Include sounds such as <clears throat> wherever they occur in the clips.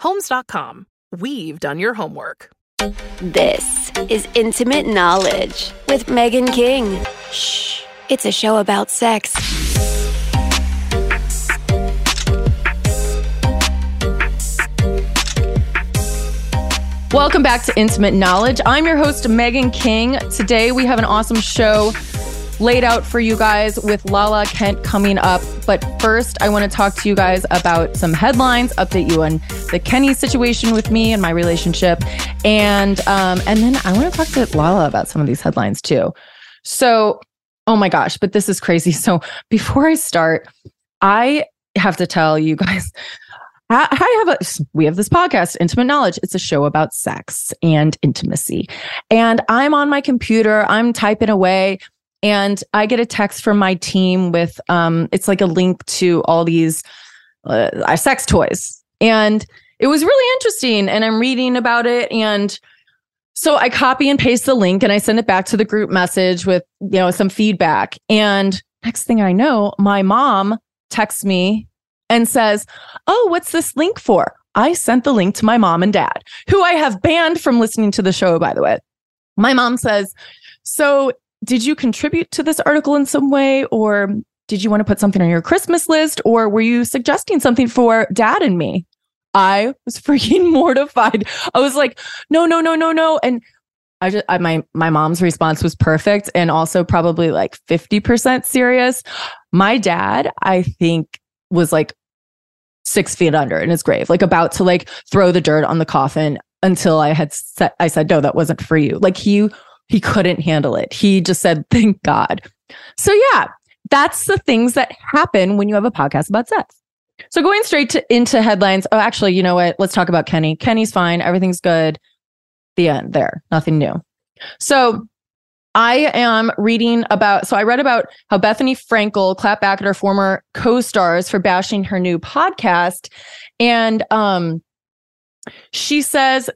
Homes.com. We've done your homework. This is Intimate Knowledge with Megan King. Shh, it's a show about sex. Welcome back to Intimate Knowledge. I'm your host, Megan King. Today we have an awesome show laid out for you guys with Lala Kent coming up. But first, I want to talk to you guys about some headlines, update you on the Kenny situation with me and my relationship, and um, and then I want to talk to Lala about some of these headlines too. So, oh my gosh, but this is crazy. <laughs> So before I start, I have to tell you guys I have a we have this podcast, Intimate Knowledge. It's a show about sex and intimacy. And I'm on my computer, I'm typing away, and I get a text from my team with um it's like a link to all these uh, sex toys. And it was really interesting and I'm reading about it and so I copy and paste the link and I send it back to the group message with, you know, some feedback. And next thing I know, my mom texts me and says, Oh, what's this link for? I sent the link to my mom and dad, who I have banned from listening to the show, by the way. My mom says, So, did you contribute to this article in some way? Or did you want to put something on your Christmas list? Or were you suggesting something for dad and me? I was <laughs> freaking mortified. I was like, No, no, no, no, no. And I just I, my my mom's response was perfect and also probably like 50% serious. My dad, I think was like six feet under in his grave, like about to like throw the dirt on the coffin until I had said, I said, no, that wasn't for you. Like he, he couldn't handle it. He just said, thank God. So yeah, that's the things that happen when you have a podcast about sex. So going straight to, into headlines. Oh, actually, you know what? Let's talk about Kenny. Kenny's fine. Everything's good. The end there. Nothing new. So I am reading about, so I read about how Bethenny Frankel clapped back at her former co stars for bashing her new podcast. And um, she says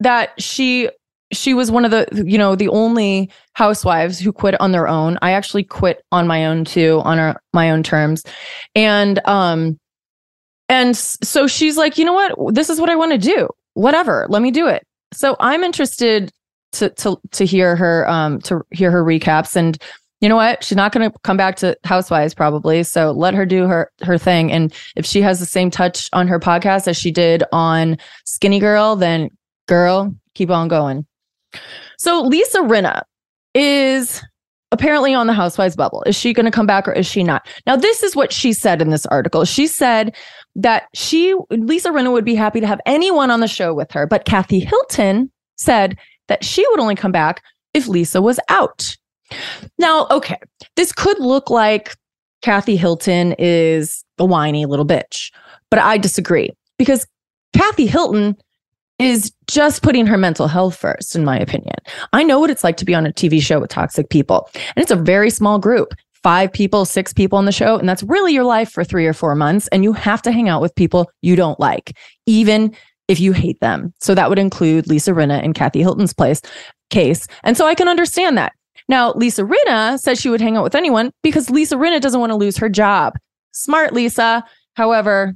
that she she was one of the you know the only housewives who quit on their own. I actually quit on my own too on our, my own terms. And um and so she's like you know what? This is what i want to do. Whatever. Let me do it. So i'm interested to to to hear her um to hear her recaps. And you know what? She's not going to come back to housewives probably. So let her do her her thing. And if she has the same touch on her podcast as she did on skinny girl then girl keep on going so lisa rinna is apparently on the housewives bubble. Is she going to come back or is she not? Now this is what she said in this article. She said that she lisa rinna would be happy to have anyone on the show with her but kathy hilton said that she would only come back if Lisa was out. Now, okay, this could look like Kathy Hilton is a whiny little bitch, but I disagree because Kathy Hilton is just putting her mental health first, in my opinion. I know what it's like to be on a TV show with toxic people, and it's a very small group five people, six people on the show, and that's really your life for three or four months. And you have to hang out with people you don't like, even if you hate them. So that would include Lisa Rinna and Kathy Hilton's place case. And so I can understand that. Now, Lisa Rinna says she would hang out with anyone because Lisa Rinna doesn't want to lose her job. Smart, Lisa. However,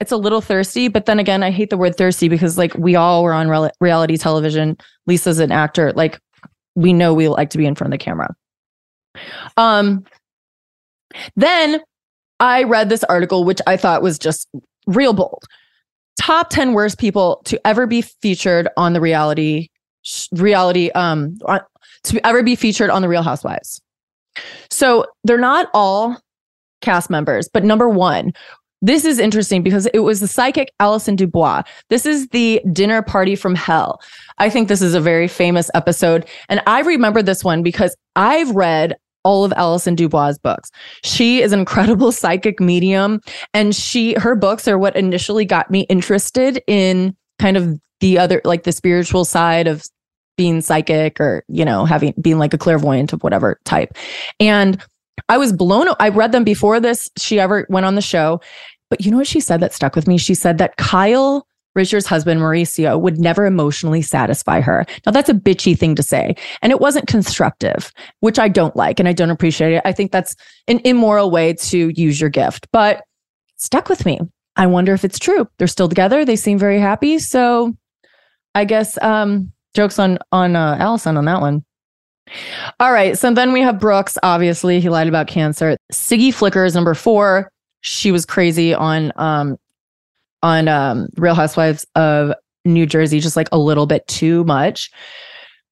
it's a little thirsty, but then again, I hate the word thirsty because like we all were on re- reality television. Lisa's an actor. Like we know we like to be in front of the camera. Um, then I read this article, which I thought was just real bold. Top 10 worst people to ever be featured on the reality, reality, um, to ever be featured on the Real Housewives. So they're not all cast members, but number one, this is interesting because it was the psychic Allison DuBois. This is the dinner party from hell. I think this is a very famous episode. And I remember this one because I've read all of Allison DuBois' books. She is an incredible psychic medium and she her books are what initially got me interested in kind of the other like the spiritual side of being psychic or you know having being like a clairvoyant of whatever type. And I was blown. I read them before this she ever went on the show. But you know what she said that stuck with me? She said that Kyle Richard's husband, Mauricio, would never emotionally satisfy her. Now, that's a bitchy thing to say. And it wasn't constructive, which I don't like and I don't appreciate it. I think that's an immoral way to use your gift, but stuck with me. I wonder if it's true. They're still together. They seem very happy. So I guess um, jokes on on uh, Allison on that one. All right. So then we have Brooks. Obviously, he lied about cancer. Siggy Flicker is number four. She was crazy on um, on um, Real Housewives of New Jersey, just like a little bit too much.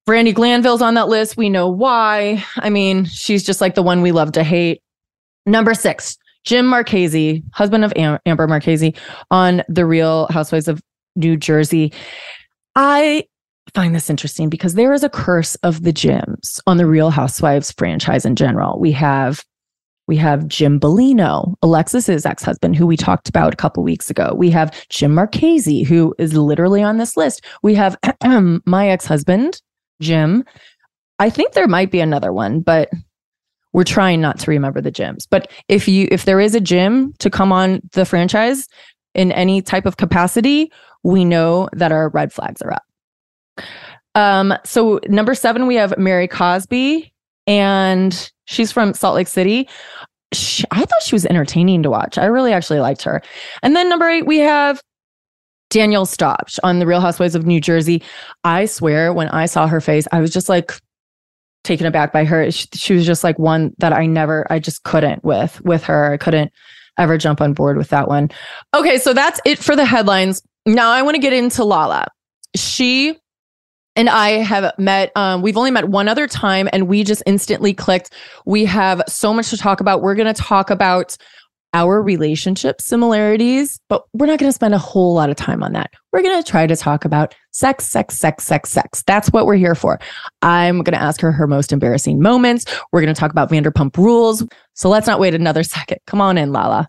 Brandi Glanville's on that list. We know why. I mean, she's just like the one we love to hate. Number six, Jim Marchese, husband of Am- Amber Marchese, on The Real Housewives of New Jersey. I find this interesting because there is a curse of the Jims on the Real Housewives franchise in general. We have we have Jim Bellino, Alexis's ex-husband, who we talked about a couple weeks ago. We have Jim Marchese, who is literally on this list. We have <clears throat> my ex-husband, Jim. I think there might be another one, but we're trying not to remember the Jims. But if you if there is a Jim to come on the franchise in any type of capacity, we know that our red flags are up. Um, so number seven, we have Mary Cosby, and she's from Salt Lake City. She, I thought she was entertaining to watch. I really actually liked her. And then number eight, we have Danielle Staub on The Real Housewives of New Jersey. I swear, when I saw her face, I was just like taken aback by her. She, she was just like one that I never, I just couldn't with with her. I couldn't ever jump on board with that one. Okay, so that's it for the headlines. Now I want to get into Lala. She and I have met, um, we've only met one other time and we just instantly clicked. We have so much to talk about. We're going to talk about our relationship similarities, but we're not going to spend a whole lot of time on that. We're going to try to talk about sex, sex, sex, sex, sex. That's what we're here for. I'm going to ask her her most embarrassing moments. We're going to talk about Vanderpump rules. So let's not wait another second. Come on in, Lala.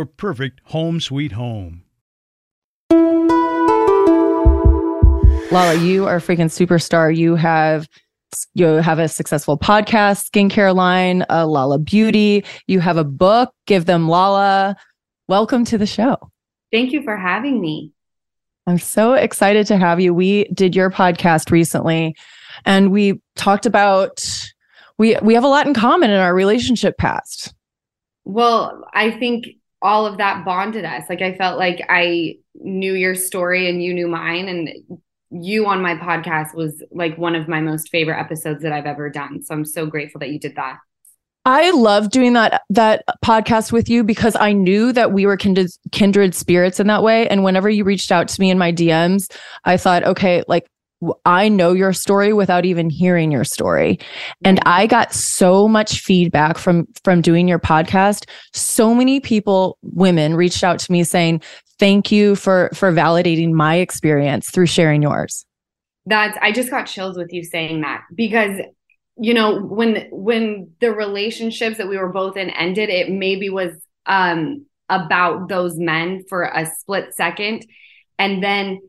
perfect home sweet home. Lala, you are a freaking superstar. You have you have a successful podcast, skincare line, a Lala Beauty. You have a book, Give Them Lala. Welcome to the show. Thank you for having me. I'm so excited to have you. We did your podcast recently and we talked about we we have a lot in common in our relationship past. Well, I think all of that bonded us. Like I felt like I knew your story and you knew mine and you on my podcast was like one of my most favorite episodes that I've ever done. So I'm so grateful that you did that. I love doing that that podcast with you because I knew that we were kindred kindred spirits in that way. And whenever you reached out to me in my DMs, I thought, okay, like I know your story without even hearing your story. And I got so much feedback from from doing your podcast. So many people, women reached out to me saying, "Thank you for for validating my experience through sharing yours." That's I just got chills with you saying that because you know, when when the relationships that we were both in ended, it maybe was um about those men for a split second and then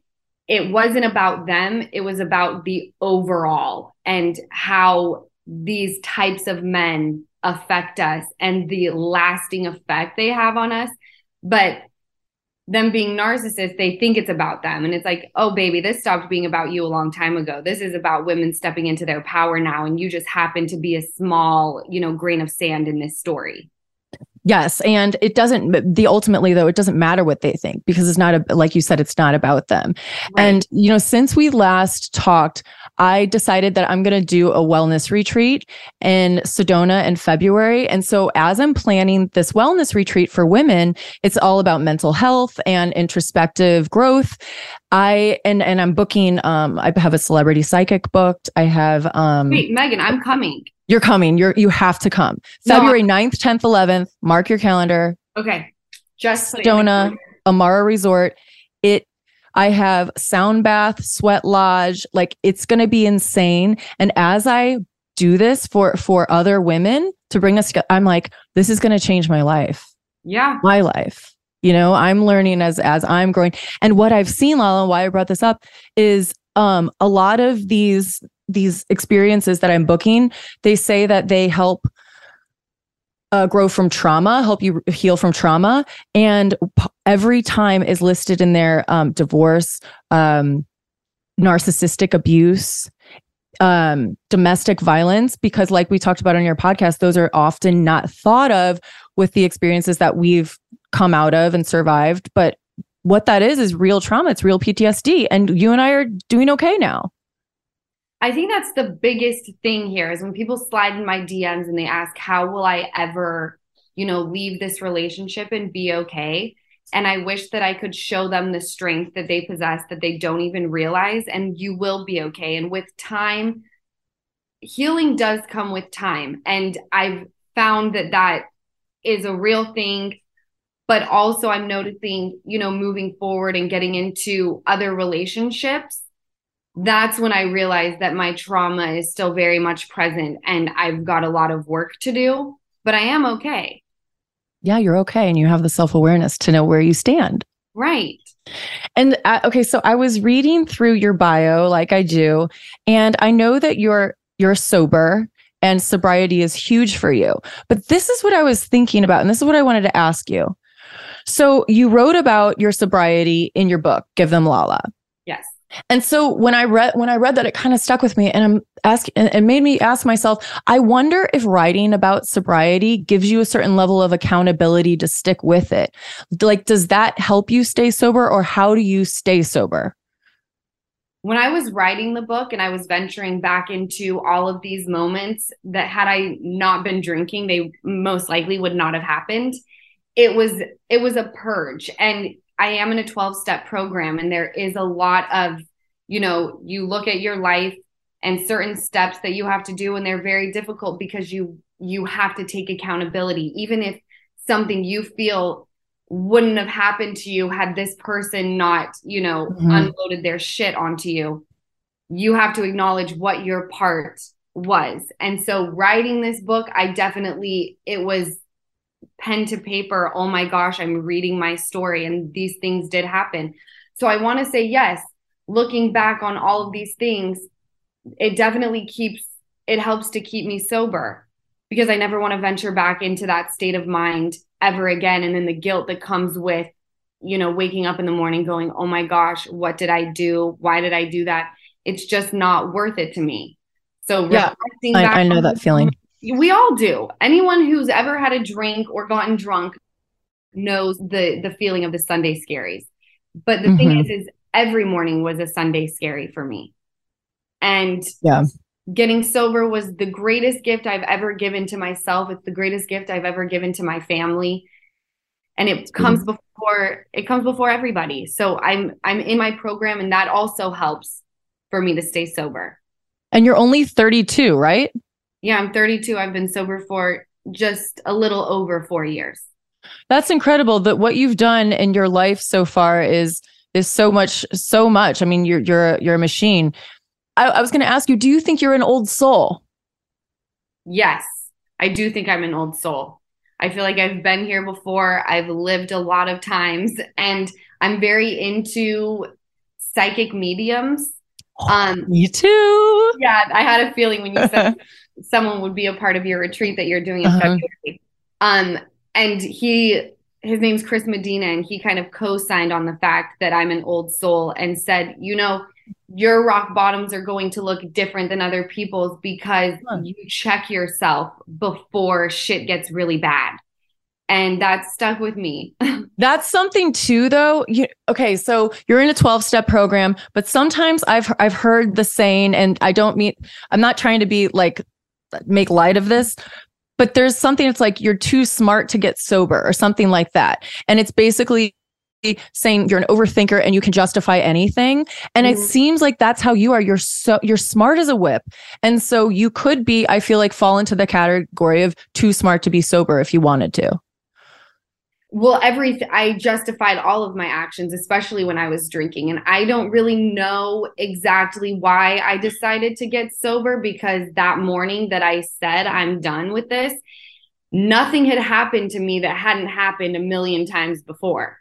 it wasn't about them it was about the overall and how these types of men affect us and the lasting effect they have on us. But them being narcissists they think it's about them. And it's like oh baby this stopped being about you a long time ago. This is about women stepping into their power now. And you just happen to be a small you know grain of sand in this story Yes. And it doesn't, the ultimately though, it doesn't matter what they think because it's not, a, like you said, it's not about them. Right. And, you know, since we last talked, I decided that I'm going to do a wellness retreat in Sedona in February. And so as I'm planning this wellness retreat for women, it's all about mental health and introspective growth. I and and I'm booking um I have a celebrity psychic booked. I have um Wait, Megan, I'm coming. You're coming. You're you have to come. No, February 9th, 10th, 11th. Mark your calendar. Okay. Just Sedona, Amara Resort. It I have sound bath, sweat lodge, like it's going to be insane. And as I do this for for other women to bring us I'm like this is going to change my life. Yeah. My life. You know, I'm learning as as I'm growing. And what I've seen Lala, why I brought this up is um a lot of these these experiences that I'm booking, they say that they help uh, grow from trauma, help you heal from trauma. And every time is listed in there um, divorce, um, narcissistic abuse, um, domestic violence, because, like we talked about on your podcast, those are often not thought of with the experiences that we've come out of and survived. But what that is, is real trauma, it's real PTSD. And you and I are doing okay now. I think that's the biggest thing here is when people slide in my DMs and they ask, How will I ever, you know, leave this relationship and be okay? And I wish that I could show them the strength that they possess that they don't even realize. And you will be okay. And with time, healing does come with time. And I've found that that is a real thing. But also, I'm noticing, you know, moving forward and getting into other relationships that's when I realized that my trauma is still very much present and I've got a lot of work to do, but I am okay. yeah, you're okay and you have the self awareness to know where you stand. Right. And uh, okay, so I was reading through your bio like I do, and I know that you're you're sober and sobriety is huge for you. But this is what I was thinking about and this is what I wanted to ask you. So you wrote about your sobriety in your book, Give Them Lala. Yes. And so when I read when I read that, it kind of stuck with me, and I'm asking, and it made me ask myself, I wonder if writing about sobriety gives you a certain level of accountability to stick with it. Like, does that help you stay sober, or how do you stay sober? When I was writing the book and I was venturing back into all of these moments that had I not been drinking, they most likely would not have happened. It was it was a purge, and I am in a 12 step program and there is a lot of, you know, you look at your life and certain steps that you have to do and they're very difficult because you you have to take accountability even if something you feel wouldn't have happened to you had this person not, you know, mm-hmm. unloaded their shit onto you. You have to acknowledge what your part was. And so writing this book, I definitely it was pen to paper, oh my gosh, I'm reading my story and these things did happen. So I want to say, yes, looking back on all of these things, it definitely keeps, it helps to keep me sober because I never want to venture back into that state of mind ever again. And then the guilt that comes with, you know, waking up in the morning going, oh my gosh, what did I do? Why did I do that? It's just not worth it to me. So yeah, I, I know that feeling we all do. Anyone who's ever had a drink or gotten drunk knows the the feeling of the Sunday scaries. But the mm-hmm. thing is, is every morning was a Sunday scary for me. And yeah, getting sober was the greatest gift I've ever given to myself. It's the greatest gift I've ever given to my family. And it comes before it comes before everybody. So I'm I'm in my program and that also helps for me to stay sober. And you're only 32, right? Yeah, I'm 32. I've been sober for just a little over four years. That's incredible that what you've done in your life so far is is so much, so much. I mean, you're you're you're a machine. I, I was going to ask you, do you think you're an old soul? Yes, I do think I'm an old soul. I feel like I've been here before. I've lived a lot of times, and I'm very into psychic mediums. Um, me too. Yeah, I had a feeling when you said <laughs> someone would be a part of your retreat that you're doing in uh-huh. February. Um, and he his name's Chris Medina, and he kind of co-signed on the fact that I'm an old soul and said, you know, your rock bottoms are going to look different than other people's because huh. you check yourself before shit gets really bad. And that stuck with me. <laughs> That's something too, though. You, okay, so you're in a 12 step program, but sometimes I've I've heard the saying, and I don't mean I'm not trying to be like make light of this but there's something that's like you're too smart to get sober or something like that and it's basically saying you're an overthinker and you can justify anything and mm-hmm. it seems like that's how you are you're so you're smart as a whip and so you could be i feel like fall into the category of too smart to be sober if you wanted to well every i justified all of my actions especially when i was drinking and i don't really know exactly why i decided to get sober because that morning that i said i'm done with this nothing had happened to me that hadn't happened a million times before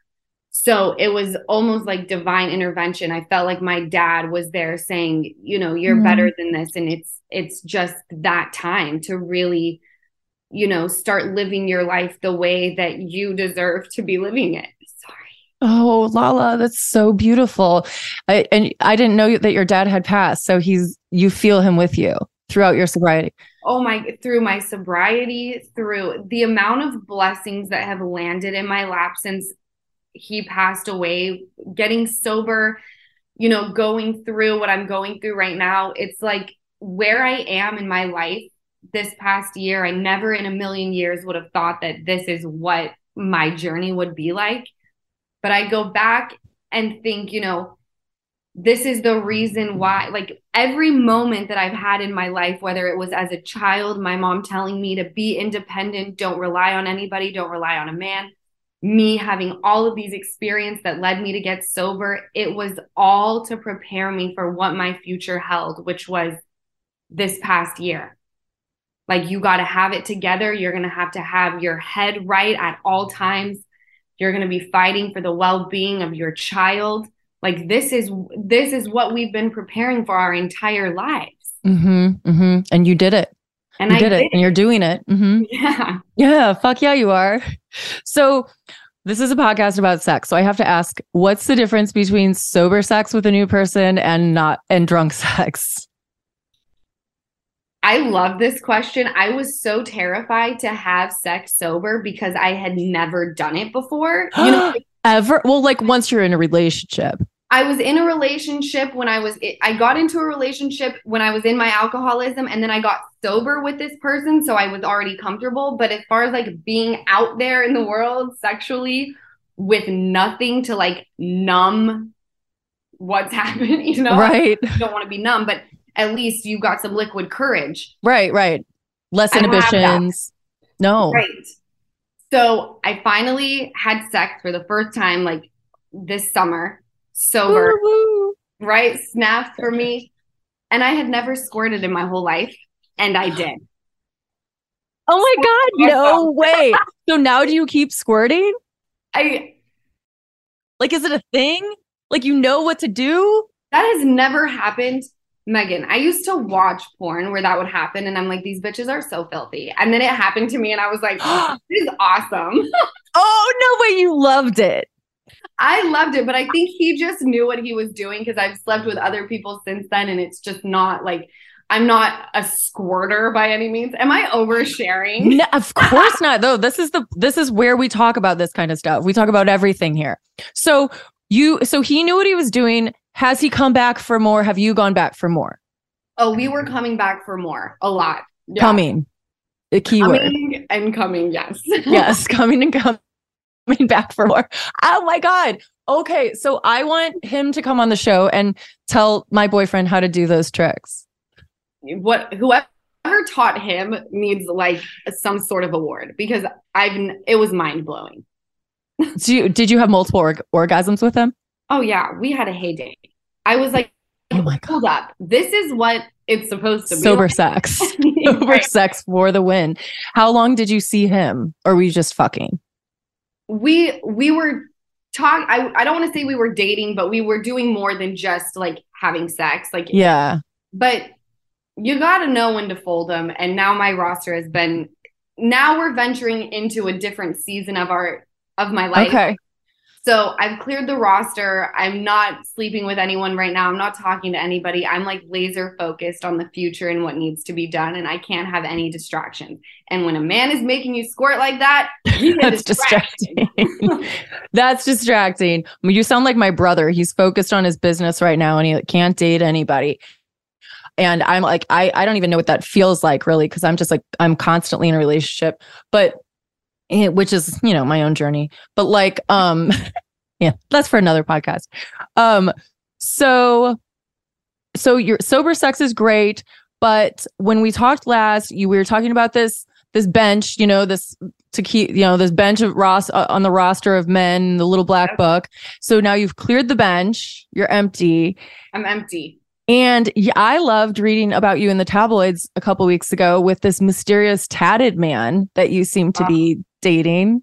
so it was almost like divine intervention i felt like my dad was there saying you know you're mm-hmm. better than this and it's it's just that time to really you know, start living your life the way that you deserve to be living it. Sorry. Oh, Lala, that's so beautiful. I, and I didn't know that your dad had passed. So he's, you feel him with you throughout your sobriety. Oh my, through my sobriety, through the amount of blessings that have landed in my lap since he passed away, getting sober, you know, going through what I'm going through right now. It's like where I am in my life this past year, I never in a million years would have thought that this is what my journey would be like. But I go back and think, you know, this is the reason why, like every moment that I've had in my life, whether it was as a child, my mom telling me to be independent, don't rely on anybody, don't rely on a man, me having all of these experiences that led me to get sober, it was all to prepare me for what my future held, which was this past year. Like you got to have it together. You're going to have to have your head right at all times. You're going to be fighting for the well-being of your child. Like this is this is what we've been preparing for our entire lives. Mm-hmm, mm-hmm. And you did it. And you I did, did it, and you're doing it. Mm-hmm. <laughs> Yeah. Yeah, fuck yeah, you are. So, this is a podcast about sex. So, I have to ask, what's the difference between sober sex with a new person and not and drunk <laughs> sex? I love this question. I was so terrified to have sex sober because I had never done it before. <gasps> You know, Ever? Well, like once you're in a relationship. I was in a relationship when I was I got into a relationship when I was in my alcoholism and then I got sober with this person so I was already comfortable but as far as like being out there in the world sexually with nothing to like numb what's <laughs> happening you know Right. I don't want to be numb but at least you've got some liquid courage Right, right. Less I don't have that. inhibitions. No. Right. So I finally had sex for the first time like this summer, sober, Woo-woo. right? Snaps for me. And I had never squirted in my whole life. And I did. Oh my god, no way. So now do you keep squirting? I Like is it a thing? Like you know what to do? that has never happened. Megan, I used to watch porn where that would happen, and I'm like, these bitches are so filthy. And then it happened to me, and I was like, this <gasps> is awesome. <laughs> Oh no way, you loved it. I loved it, but I think he just knew what he was doing because I've slept with other people since then, and it's just not like I'm not a squirter by any means. Am I oversharing? No, of course not. Though this is the this is where we talk about this kind of stuff. We talk about everything here. So you so he knew what he was doing. Has he come back for more? Have you gone back for more? Oh, we were coming back for more, a lot. Yeah. Coming. The keyword. Coming and coming, yes. <laughs> yes, coming and coming back for more. Oh my God. Okay. So I want him to come on the show and tell my boyfriend how to do those tricks. what whoever taught him needs like some sort of award because I've it was mind blowing. Do you, did you have multiple org- orgasms with him? Oh yeah, we had a heyday. I was like, Oh my God. hold up, this is what it's supposed to be. Sober like. sex. <laughs> Sober Right. sex for the win. How long did you see him? Or were you just fucking? we we were talk I, I don't want to say we were dating but we were doing more than just like having sex like Yeah. but you got to know when to fold them and now my roster has been now we're venturing into a different season of our of my life Okay. So i've cleared the roster i'm not sleeping with anyone right now i'm not talking to anybody i'm like laser focused on the future and what needs to be done and i can't have any distractions and when a man is making you squirt like that <laughs> That's distracting. <laughs> That's distracting. You sound like my brother. He's focused on his business right now and he can't date anybody. And I'm like, I, I don't even know what that feels like really, because I'm just like, I'm constantly in a relationship, but which is, you know, my own journey. But like, um, <laughs> yeah, that's for another podcast. Um, so so your sober sex is great, but when we talked last, you we were talking about this this bench, you know, this to keep, you know, this bench of Ross uh, on the roster of men, the little black book. So now you've cleared the bench, you're empty. i'm empty And I loved reading about you in the tabloids a couple weeks ago with this mysterious tatted man that you seem to be dating.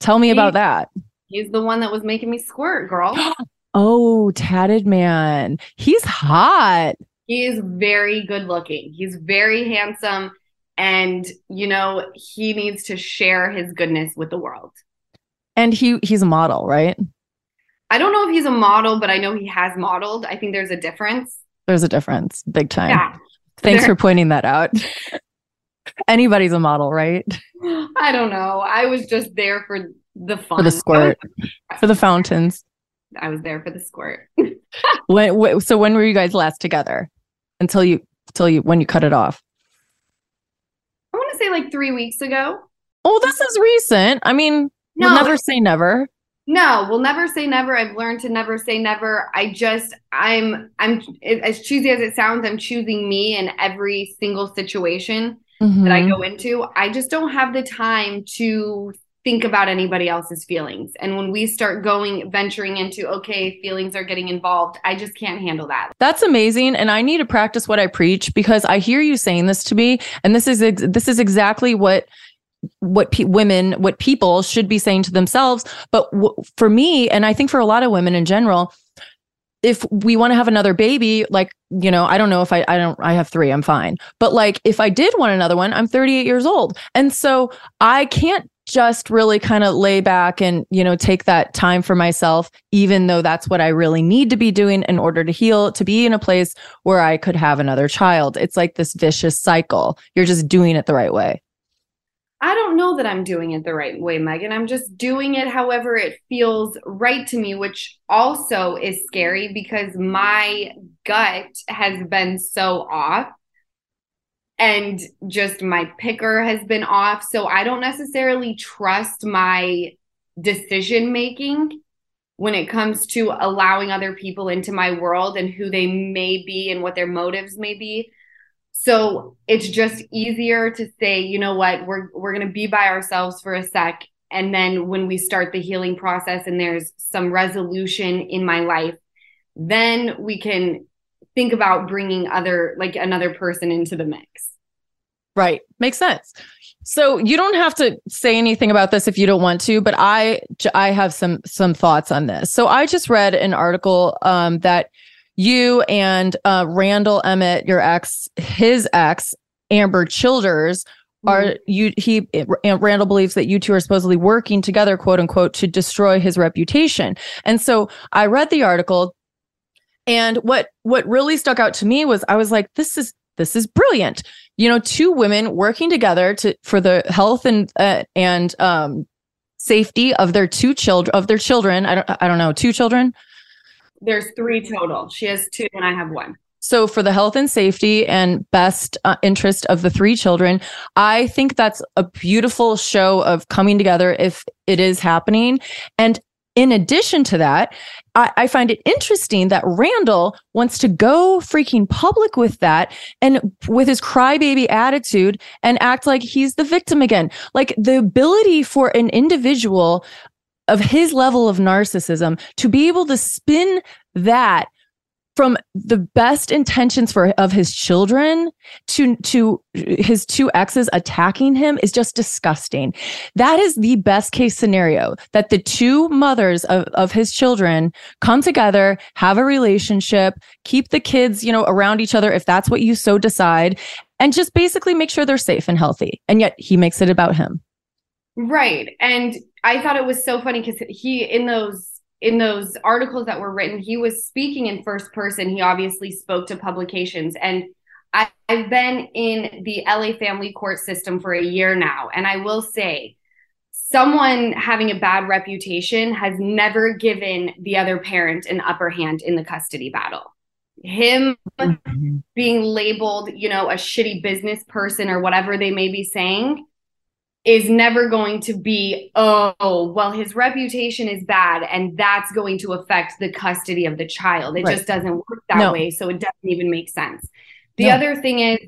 Tell me about that. he's the one that was making me squirt girl <gasps> Oh, tatted man. He's hot. He is very good looking. He's very handsome. And, you know, he needs to share his goodness with the world. And he he's a model, right? I don't know if he's a model, but I know he has modeled. I think there's a difference. There's a difference, big time. Yeah. Thanks There- for pointing that out. <laughs> Anybody's a model, right? I don't know. I was just there for the fun. For the squirt, for the fountains. I was there for the squirt. <laughs> When, wh- so when were you guys last together? Until you, until you, when you cut it off? I want to say like three weeks ago. Oh, this is recent. I mean, No, we'll never say never. No, we'll never say never. I've learned to never say never. I just, I'm, I'm, as cheesy as it sounds, I'm choosing me in every single situation that I Mhm. go into. I just don't have the time to think about anybody else's feelings. And when we start going, venturing into, okay, feelings are getting involved, I just can't handle that. That's amazing. And I need to practice what I preach because I hear you saying this to me. And this is, ex- this is exactly what what pe- women what people should be saying to themselves. But w- for me and i think for a lot of women in general if we want to have another baby like you know i don't know if i i don't i have 3 i'm fine. But like if i did want another one i'm 38 years old. And so i can't just really kind of lay back and you know take that time for myself even though that's what i really need to be doing in order to heal to be in a place where i could have another child. It's like this vicious cycle. You're just doing it the right way I don't know that I'm doing it the right way, Megan. I'm just doing it however it feels right to me, which also is scary because my gut has been so off and just my picker has been off. So I don't necessarily trust my decision making when it comes to allowing other people into my world and who they may be and what their motives may be. So it's just easier to say, you know what, we're we're going to be by ourselves for a sec and then when we start the healing process and there's some resolution in my life, then we can think about bringing other like another person into the mix. Right. Makes sense. So you don't have to say anything about this if you don't want to, but I I have some some thoughts on this. So I just read an article um, that you and uh, Randall Emmett, your ex, his ex, Ambyr Childers, are mm-hmm. you he Randall believes that you two are supposedly working together, quote unquote, to destroy his reputation. And so I read the article, and what what really stuck out to me was I was like, this is this is brilliant. You know, two women working together to for the health and uh, and um, safety of their two children of their children. I don't I don't know two children. There's three total. She has two, and I have one. So, for the health and safety and best uh, interest of the three children, I think that's a beautiful show of coming together if it is happening. And in addition to that, I, I, find it interesting that Randall wants to go freaking public with that and with his crybaby attitude and act like he's the victim again. Like the ability for an individual of his level of narcissism to be able to spin that from the best intentions for of his children to to his two exes attacking him is just disgusting. That is the best case scenario that the two mothers of, of his children come together, have a relationship, keep the kids, you know, around each other if that's what you so decide, and just basically make sure they're safe and healthy. And yet he makes it about him. Right. And I thought it was so funny because he in those in those articles that were written, he was speaking in first person. He obviously spoke to publications. And I, I've been in the LA family court system for a year now. And I will say, someone having a bad reputation has never given the other parent an upper hand in the custody battle. Him mm-hmm. being labeled, you know, a shitty business person or whatever they may be saying is never going to be, oh, well, his reputation is bad and that's going to affect the custody of the child. It right. just doesn't work that no. way. So it doesn't even make sense. The no. other thing is,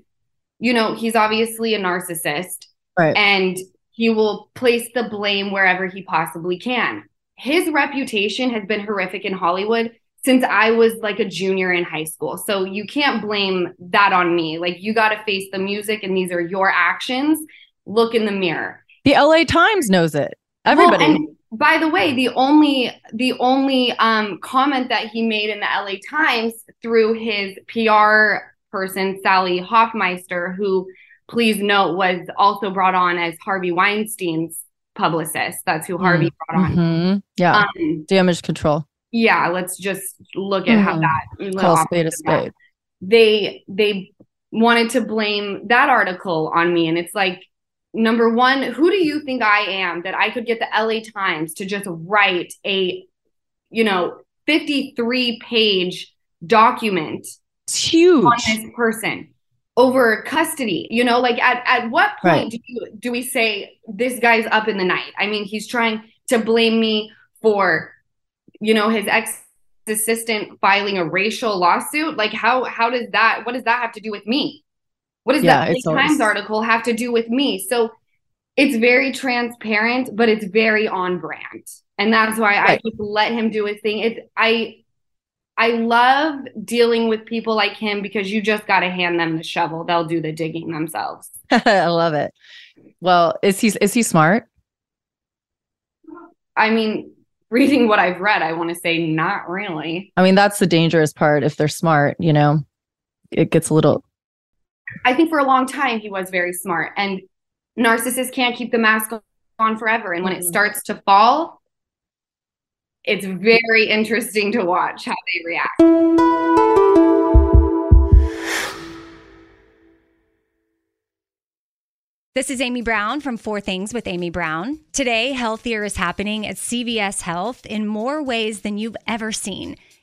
you know, he's obviously a narcissist right. and he will place the blame wherever he possibly can. His reputation has been horrific in Hollywood since I was like a junior in high school. So you can't blame that on me. Like you got to face the music and these are your actions look in the mirror. The LA Times knows it. Everybody. Well, by the way, the only the only um, comment that he made in the LA Times through his PR person Sallie Hofmeister, who please note was also brought on as Harvey Weinstein's publicist. That's who Harvey mm. brought on. Mm-hmm. Yeah, um, damage control. Yeah, let's just look at mm. how mm-hmm. that call spade a spade. They they wanted to blame that article on me, and it's like number one, who do you think I am that I could get the LA Times to just write a, you know, 53 page document it's huge on this person over custody? You know, like at, at what point right. do, you, do we say this guy's up in the night? I mean, he's trying to blame me for, you know, his ex assistant filing a racial lawsuit. Like how how does that what does that have to do with me? What does yeah, that Times article have to do with me? So it's very transparent, but it's very on brand. And that's why right. I just let him do his thing. It's I I love dealing with people like him because you just got to hand them the shovel. They'll do the digging themselves. <laughs> I love it. Well, is he is he smart? I mean, reading what I've read, I want to say not really. I mean, that's the dangerous part if they're smart, you know. It gets a little I think for a long time he was very smart and narcissists can't keep the mask on forever and when it mm-hmm. starts to fall, it's very interesting to watch how they react. This is Amy Brown from Four Things with Amy Brown. Today, healthier is happening at CVS Health in more ways than you've ever seen.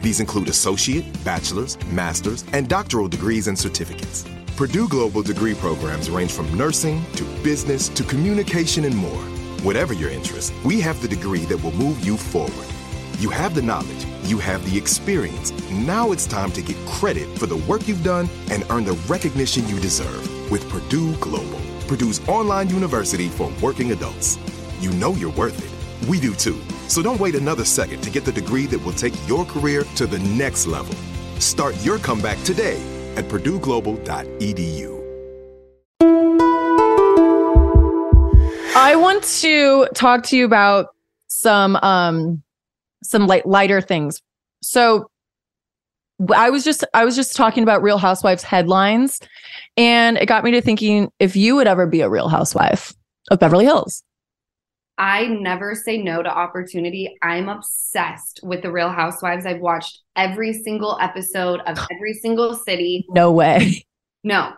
These include associate, bachelor's, master's, and doctoral degrees and certificates. Purdue Global degree programs range from nursing to business to communication and more. Whatever your interest, we have the degree that will move you forward. You have the knowledge, you have the experience. Now it's time to get credit for the work you've done and earn the recognition you deserve with Purdue Global. Purdue's online university for working adults. You know you're worth it. We do too. So don't wait another second to get the degree that will take your career to the next level. Start your comeback today at PurdueGlobal.edu. I want to talk to you about some um some light lighter things. So I was just I was just talking about Real Housewives headlines and it got me to thinking if you would ever be a real housewife of Beverly Hills. I never say no to opportunity. I'm obsessed with the Real Housewives. I've watched every single episode of every single city. No way. No.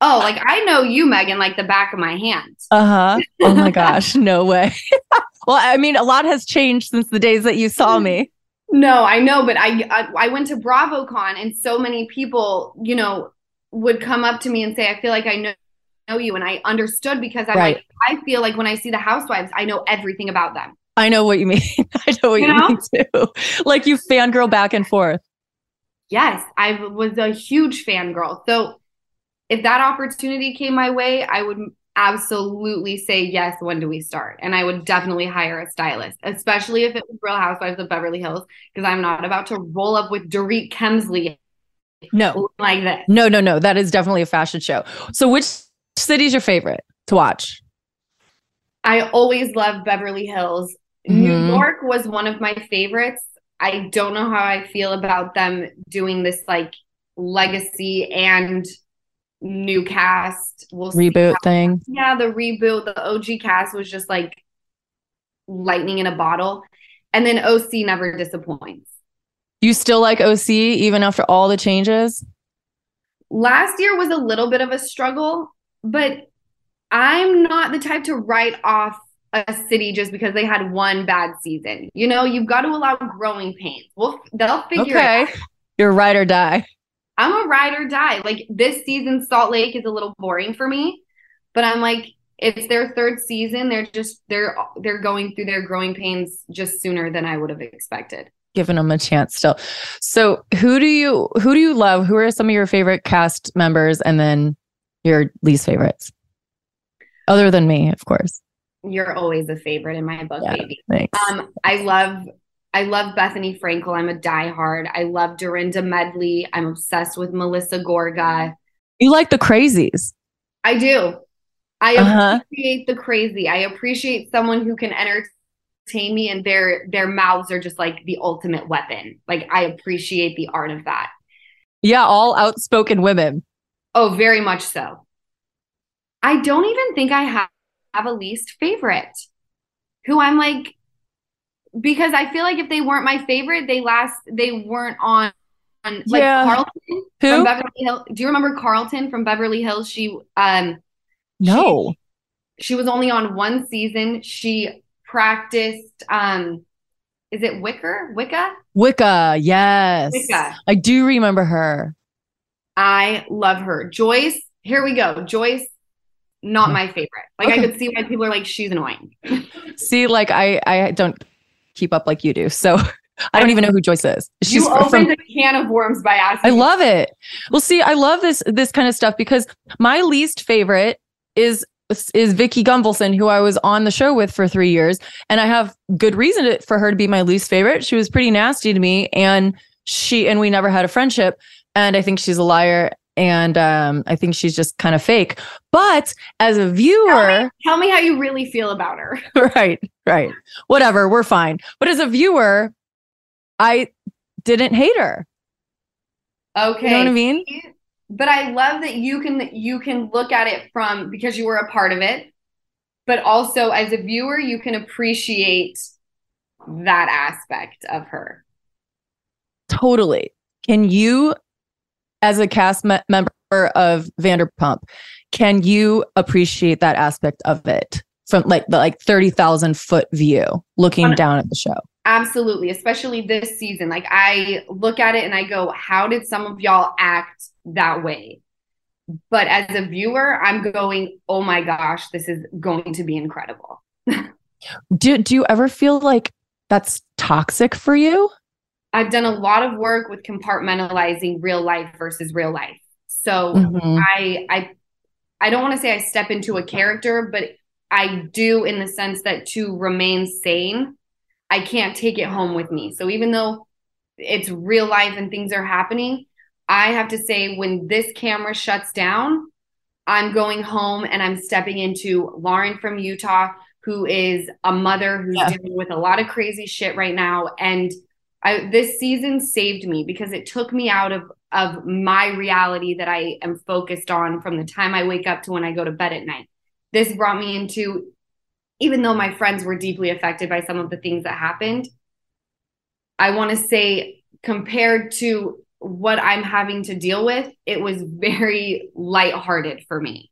Oh, like I know you, Megan, like the back of my hand. Uh huh. Oh my <laughs> gosh. No way. <laughs> well, I mean, a lot has changed since the days that you saw me. No, I know, but I, I, I went to BravoCon and so many people, you know, would come up to me and say, "I feel like I know." Know you and I understood because I'm right. like I feel like when I see the housewives I know everything about them. I know what you mean. <laughs> I know what you, you know? mean too. <laughs> Like you fangirl back and forth. Yes, I was a huge fangirl. So if that opportunity came my way, I would absolutely say yes. When do we start? And I would definitely hire a stylist, especially if it was Real Housewives of Beverly Hills, because I'm not about to roll up with Dorit Kemsley. No, like that. No, no, no. That is definitely a fashion show. So, which city is your favorite to watch? I always love Beverly Hills. Mm-hmm. New York was one of my favorites. I don't know how I feel about them doing this like legacy and new cast. We'll reboot thing. Yeah, the reboot, the OG cast was just like lightning in a bottle. And then OC never disappoints. You still like OC even after all the changes? Last year was a little bit of a struggle, but I'm not the type to write off a city just because they had one bad season. You know, you've got to allow growing pains. Well, they'll figure okay. it out. You're ride or die. I'm a ride or die. Like this season, Salt Lake is a little boring for me, but I'm like, it's their third season. They're just they're they're going through their growing pains just sooner than I would have expected. Giving them a chance still. So who do you who do you love? Who are some of your favorite cast members, and then your least favorites? Other than me, of course. You're always a favorite in my book, Yeah, baby. thanks. Um, I love I love Bethenny Frankel. I'm a diehard. I love Dorinda Medley. I'm obsessed with Melissa Gorga. You like the crazies. I do. I Uh-huh. appreciate the crazy. I appreciate someone who can entertain me and their their mouths are just like the ultimate weapon. Like I appreciate the art of that. Yeah, all outspoken women. Oh, very much so. I don't even think I have, have a least favorite who I'm like because I feel like if they weren't my favorite, they last they weren't on on like Yeah. Carlton Who? from Beverly Hills. Do you remember Carlton from Beverly Hills? She um No. she was only on one season. She practiced um is it Wicker? Wicca? Wicca, yes. Wicca. I do remember her. I love her. Joyce, here we go. Joyce, not hmm. my favorite. Like I could see why people are like, she's annoying. <laughs> See, like I I don't keep up like you do. So I don't even know who Joyce is. She's you opened from a can of worms by asking. I love it. Well, see, I love this this kind of stuff because my least favorite is is Vicki Gunvalson, who I was on the show with for three years, and I have good reason to, for her to be my least favorite. She was pretty nasty to me, and she and we never had a friendship. And I think she's a liar, and um, I think she's just kind of fake. But as a viewer, Tell me how you really feel about her. <laughs> right, right, whatever, we're fine. But as a viewer, I didn't hate her. Okay. You know what I mean? But I love that you can you can look at it from because you were a part of it, but also as a viewer, you can appreciate that aspect of her. Totally. Can you, as a cast me- member of Vanderpump, can you appreciate that aspect of it from like the like thirty thousand foot view, looking down at the show? Absolutely, especially this season. Like I look at it and I go, how did some of y'all act that way? But as a viewer, I'm going, oh my gosh, this is going to be incredible. <laughs> Do Do you ever feel like that's toxic for you? I've done a lot of work with compartmentalizing real life versus real life. So Mhm. I I I don't want to say I step into a character, but I do in the sense that to remain sane, I can't take it home with me. So even though it's real life and things are happening, I have to say when this camera shuts down, I'm going home and I'm stepping into Lauren from Utah, who is a mother who's Yeah. dealing with a lot of crazy shit right now. And I, this season saved me because it took me out of of my reality that I am focused on from the time I wake up to when I go to bed at night. This brought me into, even though my friends were deeply affected by some of the things that happened, I want to say compared to what I'm having to deal with, it was very lighthearted for me.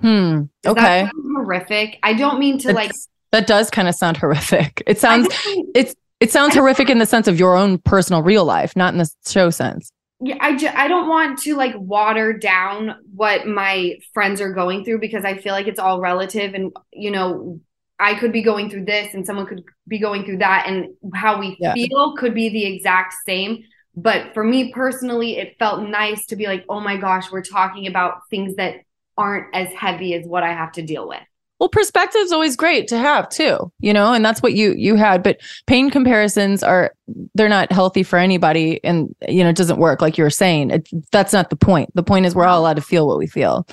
Hmm. Okay. horrific? I don't mean to like. That does kind of sound horrific. It sounds it's it sounds horrific in the sense of your own personal real life, not in the show sense. yeah, I ju- I don't want to like water down what my friends are going through because I feel like it's all relative and you know I could be going through this and someone could be going through that and how we Yeah. feel could be the exact same but for me personally it felt nice to be like oh my gosh we're talking about things that aren't as heavy as what I have to deal with Well, perspective's always great to have too, you know, and that's what you you had. But pain comparisons are they're not healthy for anybody, and you know it doesn't work like you were saying. It, that's not the point. The point is we're all allowed to feel what we feel.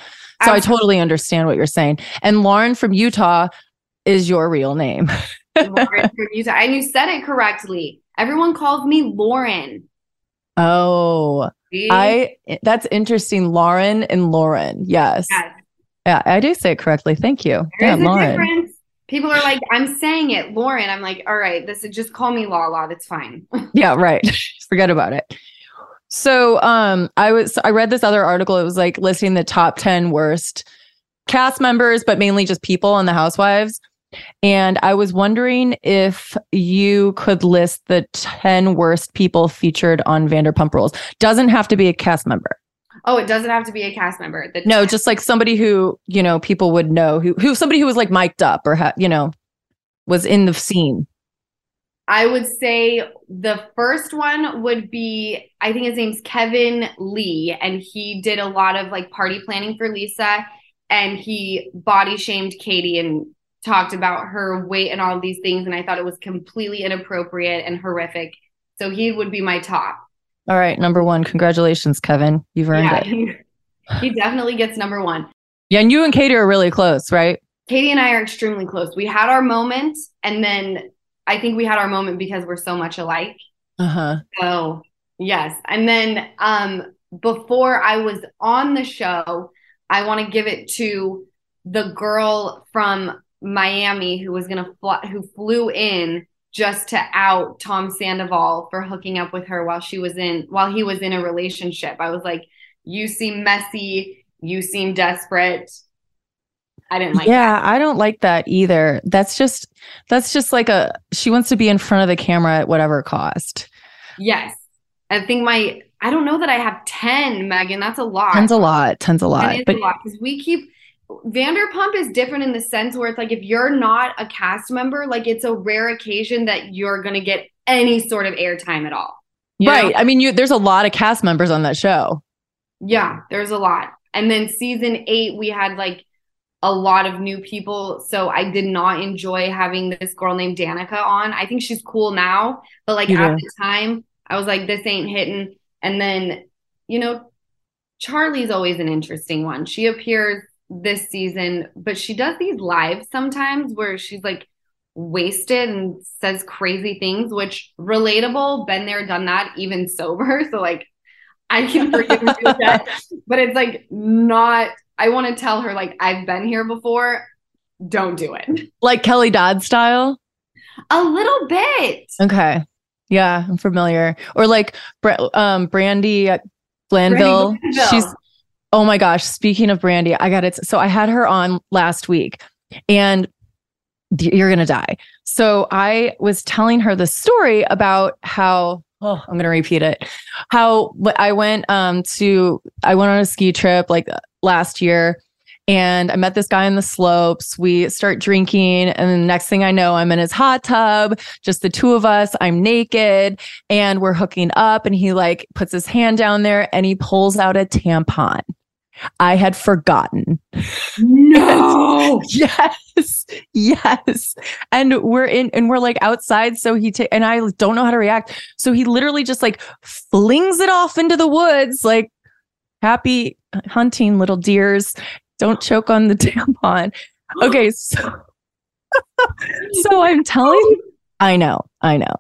So I totally understand what you're saying. And Lauren from Utah is your real name. Lauren from Utah and you said it correctly everyone calls me Lauren Oh, See? I that's interesting. Lauren and Lauren. Yes. Yes. Yeah, I do say it correctly. Thank you. There Yeah, a Lauren. difference. People are like, I'm saying it, Lauren. I'm like, all right, this is just call me Lala. That's fine. <laughs> Yeah, right. <laughs> Forget about it. So, um, I was I read this other article. It was like listing the top ten worst cast members, but mainly just people on the Housewives. And I was wondering if you could list the 10 worst people featured on Vanderpump Rules. Doesn't have to be a cast member. Oh, it doesn't have to be a cast member. The No, just like somebody who, you know, people would know who, who somebody who was like mic'd up or, ha- you know, was in the scene. I would say the first one would be I think his name's Kevin Lee, and he did a lot of like party planning for Lisa, and he body shamed Katie and talked about her weight and all these things, and I thought it was completely inappropriate and horrific. So he would be my top. All right. Number one. Congratulations, Kevin. You've earned Yeah, it. he, <laughs> he definitely gets number one. Yeah. And you and Katie are really close, right? Katie and I are extremely close. We had our moment, and then I think we had our moment because we're so much alike. Uh huh. So yes. And then um before I was on the show, I want to give it to the girl from Miami who was gonna fly, who flew in just to out Tom Sandoval for hooking up with her while she was in while he was in a relationship. I was like, you seem messy, you seem desperate. I didn't like yeah, I don't like that either. That's just that's just like a she wants to be in front of the camera at whatever cost. Yes. I think my I don't know that I have 10, Megan. That's a lot. Tons a lot, tons a lot. But a lot because we keep Vanderpump is different in the sense where it's like if you're not a cast member, like it's a rare occasion that you're gonna get any sort of airtime at all. Right. Know? I mean, you there's a lot of cast members on that show. Yeah, there's a lot. And then season eight, we had like a lot of new people. So I did not enjoy having this girl named Danica on. I think she's cool now, but like You at the time, I was like, this ain't hitting. And then, you know, Charlie's always an interesting one. She appears this season, but she does these lives sometimes where she's like wasted and says crazy things, which relatable, been there, done that, even sober. <laughs> So like I can <laughs> forgive that, but it's like not. I want to tell her like I've been here before. Don't do it. <laughs> Like Kelly Dodd style. A little bit. Okay. Yeah, I'm familiar. Or like um Brandi. Glanville. She's oh my gosh, speaking of Brandi, I got it. So I had her on last week and you're going to die. So I was telling her the story about how oh, I'm going to repeat it. How I went um to I went on a ski trip like last year and I met this guy on the slopes. We start drinking, and the next thing I know, I'm in his hot tub, just the two of us. I'm naked, and we're hooking up. And he like puts his hand down there, and he pulls out a tampon. I had forgotten. No. <laughs> yes, yes. And we're in, and we're like outside. So he ta- and I don't know how to react. So he literally just like flings it off into the woods, like happy hunting, little deers. Don't choke on the <laughs> tampon. Okay, so <laughs> so I'm telling. I know, I know.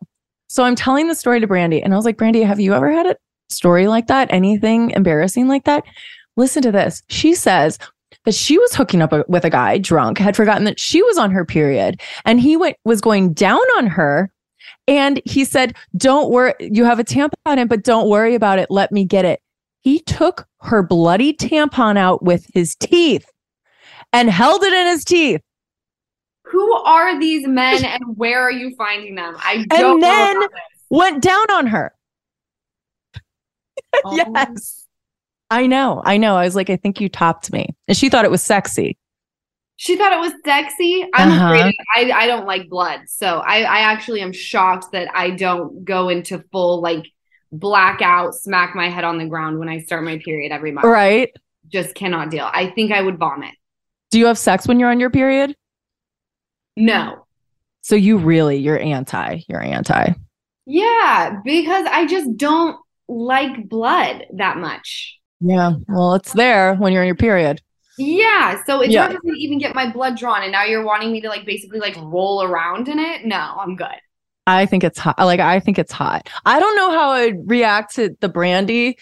So I'm telling the story to Brandi, and I was like, Brandi, have you ever had a story like that? Anything embarrassing like that? Listen to this. She says that she was hooking up with a guy drunk, had forgotten that she was on her period, and he went was going down on her. And he said, Don't worry, you have a tampon in, but don't worry about it. Let me get it. He took her bloody tampon out with his teeth and held it in his teeth. Who are these men and where are you finding them? I don't And then know. went down on her. Oh. <laughs> yes. I know. I know. I was like, I think you topped me. And she thought it was sexy. She thought it was sexy. I'm Uh-huh. afraid I, I don't like blood. So I, I actually am shocked that I don't go into full like blackout, smack my head on the ground when I start my period every month. Right. Just cannot deal. I think I would vomit. Do you have sex when you're on your period? No. So you really, you're anti. You're anti. Yeah, because I just don't like blood that much. Yeah. Well, it's there when you're in your period. Yeah, so it's Yeah. hard to even get my blood drawn, and now you're wanting me to like basically like roll around in it. No, I'm good. I think it's hot. Like, I think it's hot. I don't know how I'd react to the Brandi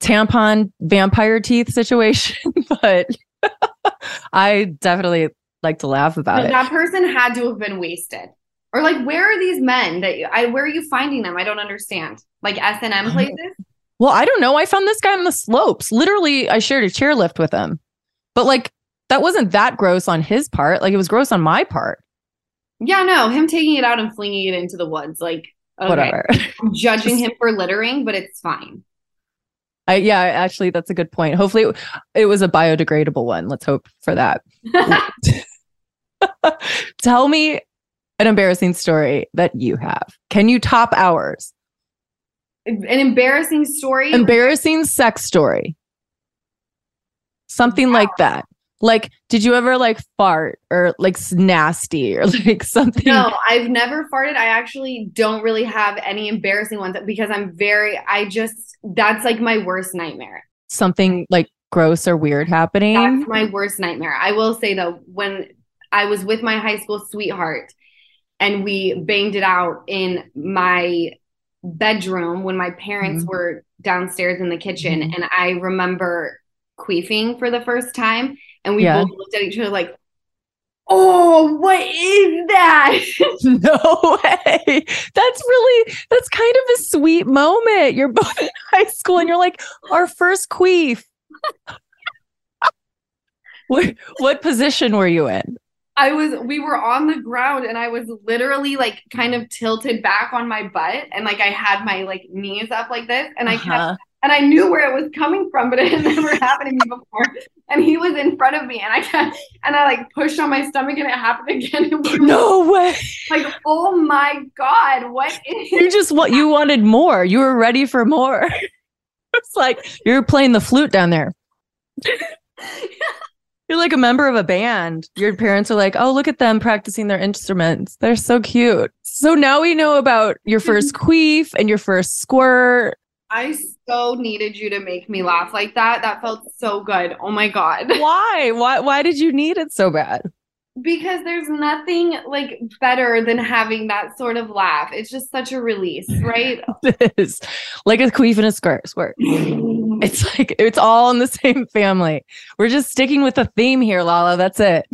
tampon vampire teeth situation, <laughs> but <laughs> I definitely like to laugh about it. that person had to have been wasted, or like where are these men that you, I where are you finding them? I don't understand. Like S and M places. Well, I don't know. I found this guy on the slopes. Literally, I shared a chairlift with him. But like that wasn't that gross on his part. Like it was gross on my part. Yeah, no, him taking it out and flinging it into the woods, like okay. Whatever. <laughs> I'm judging him for littering, but it's fine. I, yeah, actually, that's a good point. Hopefully, it, it was a biodegradable one. Let's hope for that. <laughs> <laughs> Tell me an embarrassing story that you have. Can you top ours? An embarrassing story. Embarrassing sex story. Something like that. Like, did you ever like fart or like nasty or <laughs> like something? No, I've never farted. I actually don't really have any embarrassing ones because I'm very, I just, that's like my worst nightmare. Something like gross or weird happening. That's my worst nightmare. I will say though, when I was with my high school sweetheart and we banged it out in my bedroom when my parents Mhm. were downstairs in the kitchen. Mhm. And I remember queefing for the first time. And we Yeah. both looked at each other like, oh, what is that? <laughs> no way. That's really that's kind of a sweet moment. You're both in <laughs> high school and you're like, our first queef. <laughs> what, what position were you in? I was we were on the ground and I was literally like kind of tilted back on my butt and like I had my like knees up like this and I Uh-huh. kept and I knew where it was coming from, but it had <laughs> never happened to me before. And he was in front of me and I kept and I like pushed on my stomach and it happened again. <laughs> And we No way. like, oh my God, what is You just what you wanted more. You were ready for more. <laughs> it's like you're playing the flute down there. You're like a member of a band. Your parents are like, oh, look at them practicing their instruments. They're so cute. So now we know about your first <laughs> queef and your first squirt. I so needed you to make me laugh like that. That felt so good. Oh my God. Why? Why why did you need it so bad? Because there's nothing like better than having that sort of laugh. It's just such a release, <laughs> right? It is like a queef and a squirt squirt. <laughs> It's like it's all in the same family. We're just sticking with the theme here, Lala. That's it.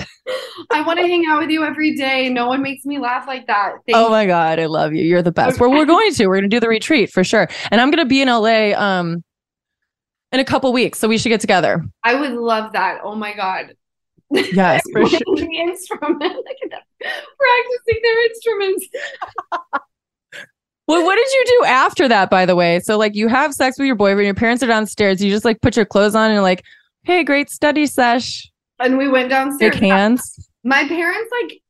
I want to hang out with you every day. No one makes me laugh like that. Thank Oh my god, I love you. You're the best. Well, we're going to. We're going to do the retreat for sure. And I'm going to be in LA um in a couple weeks, so we should get together. I would love that. Oh my God. Yes, for sure. the instrument. Look at them practicing their instruments. Well, what did you do after that, by the way? So, like, you have sex with your boyfriend, your parents are downstairs, you just like put your clothes on and like, hey, great study sesh. And we went downstairs. Shake hands. My parents like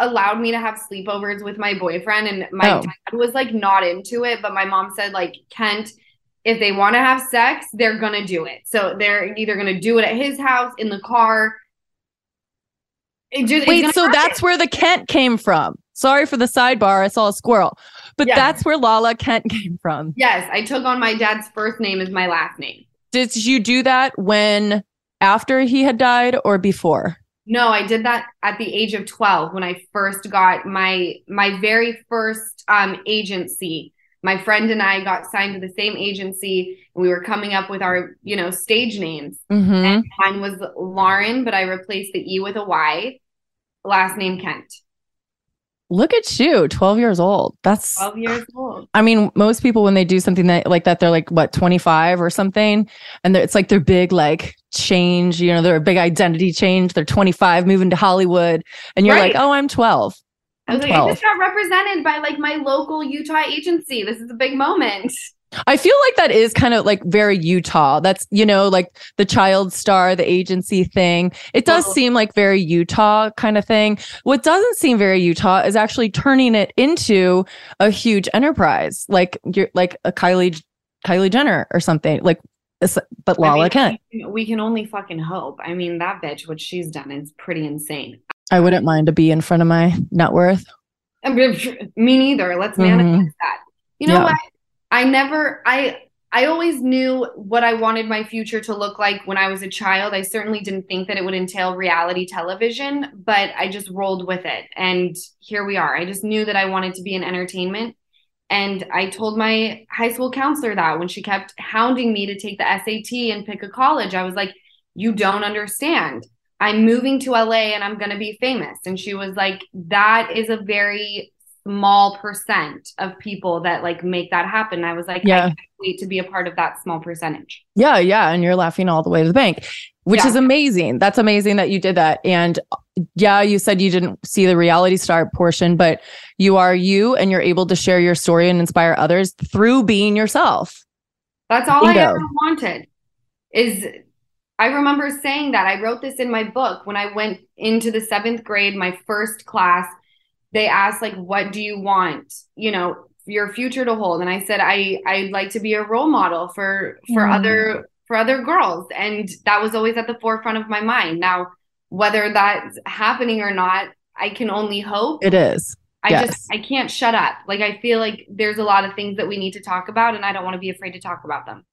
allowed me to have sleepovers with my boyfriend and my Oh. dad was like not into it, but my mom said like Kent if they want to have sex, they're going to do it. So they're either going to do it at his house in the car. It just, Wait, so happen. that's where the Kent came from. Sorry for the sidebar. I saw a squirrel, but Yeah. that's where Lala Kent <laughs> came from. Yes, I took on my dad's first name as my last name. Did you do that when after he had died or before? No, I did that at the age of 12 when I first got my my very first um agency. My friend and I got signed to the same agency and we were coming up with our, you know, stage names. Mm-hmm. And mine was Lauren, but I replaced the E with a Y. Last name Kent. Look at you, 12 years old. That's 12 years old. I mean, most people when they do something that like that, they're like what 25 or something, and it's like their big like change. You know, they're a big identity change. They're 25, moving to Hollywood, and you're Right. like, oh, I'm 12. I was I'm like, I just got represented by like my local Utah agency. This is a big moment. I feel like that is kind of like very Utah. That's you know like the child star, the agency thing. It does seem like very Utah kind of thing. What doesn't seem very Utah is actually turning it into a huge enterprise, like you're like a Kylie Kylie Jenner or something. Like, but I Lala mean, Kent. we can- We can only fucking hope. I mean, that bitch, what she's done is pretty insane. I wouldn't mind to be in front of my net worth. Me neither. Let's manifest mm-hmm. that. You know Yeah. what? I never I I always knew what I wanted my future to look like when I was a child. I certainly didn't think that it would entail reality television, but I just rolled with it. And here we are. I just knew that I wanted to be in entertainment. And I told my high school counselor that when she kept hounding me to take the SAT and pick a college, I was like, You don't understand. I'm moving to LA and I'm going to be famous. And she was like, That is a very small percent of people that like make that happen. I was like, Yeah. I can't wait to be a part of that small percentage. Yeah, yeah. And you're laughing all the way to the bank, which Yeah. is amazing. That's amazing that you did that. And yeah, you said you didn't see the reality star portion, but you are you and you're able to share your story and inspire others through being yourself. That's all Bingo. I ever wanted. Is I remember saying that. I wrote this in my book when I went into the seventh grade, my first class. They asked, like, what do you want, you know, your future to hold? And I said, I I'd like to be a role model for for Mm. other for other girls. And that was always at the forefront of my mind. Now, whether that's happening or not, I can only hope. It is. I yes. just I can't shut up. Like I feel like there's a lot of things that we need to talk about and I don't want to be afraid to talk about them.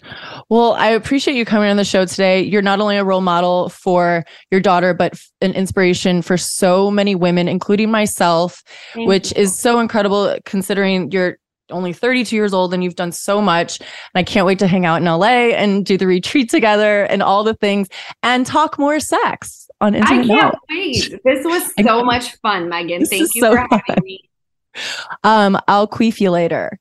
Well, I appreciate you coming on the show today. You're not only a role model for your daughter, but an inspiration for so many women, including myself, Thank which you. is so incredible considering you're only 32 years old and you've done so much. And I can't wait to hang out in LA and do the <laughs> retreat together and all the things and talk more sex on I Intimate can't Knowledge. wait. This was so much fun, Megan. This Thank you so for having fun. me. Um, I'll queef you later.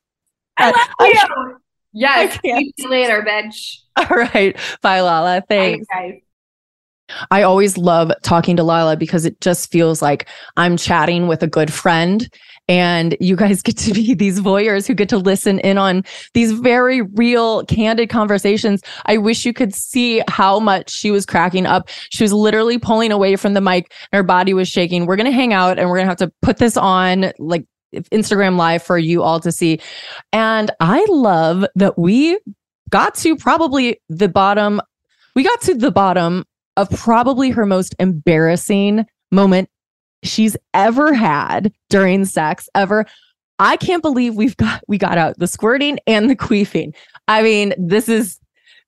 I Uh, love I- you. Yes. I can't. See you later, bitch. <laughs> All right. Bye, Lala. Bye, Thanks. guys. I always love talking to Lala because it just feels like I'm chatting with a good friend. And you guys get to be <laughs> these voyeurs who get to listen in on these very real, candid conversations. I wish you could see how much she was cracking up. She was literally pulling away from the mic and her body was shaking. We're going to hang out and we're going to have to put this on like Instagram live for you all to see. And I love that we got to probably the bottom. We got to the bottom of probably her most embarrassing moment she's ever had during sex ever. I can't believe we've got we got out the squirting and the queefing. I mean, this is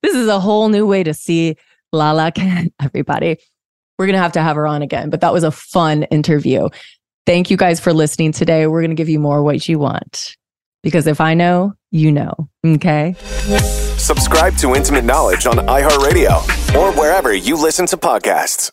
this is a whole new way to see Lala Kent, <laughs> everybody. We're gonna have to have her on again, but that was a fun interview. Thank you guys for listening today. We're gonna give you more what you want. Because if I know, you know. Okay. Subscribe to Intimate Knowledge on iHeartRadio or wherever you listen to podcasts.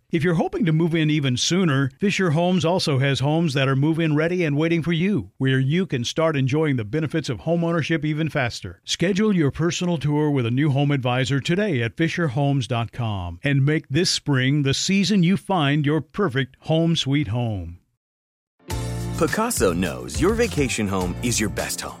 If you're hoping to move in even sooner, Fisher Homes also has homes that are move in ready and waiting for you, where you can start enjoying the benefits of homeownership even faster. Schedule your personal tour with a new home advisor today at FisherHomes.com and make this spring the season you find your perfect home sweet home. Pacaso knows your vacation home is your best home.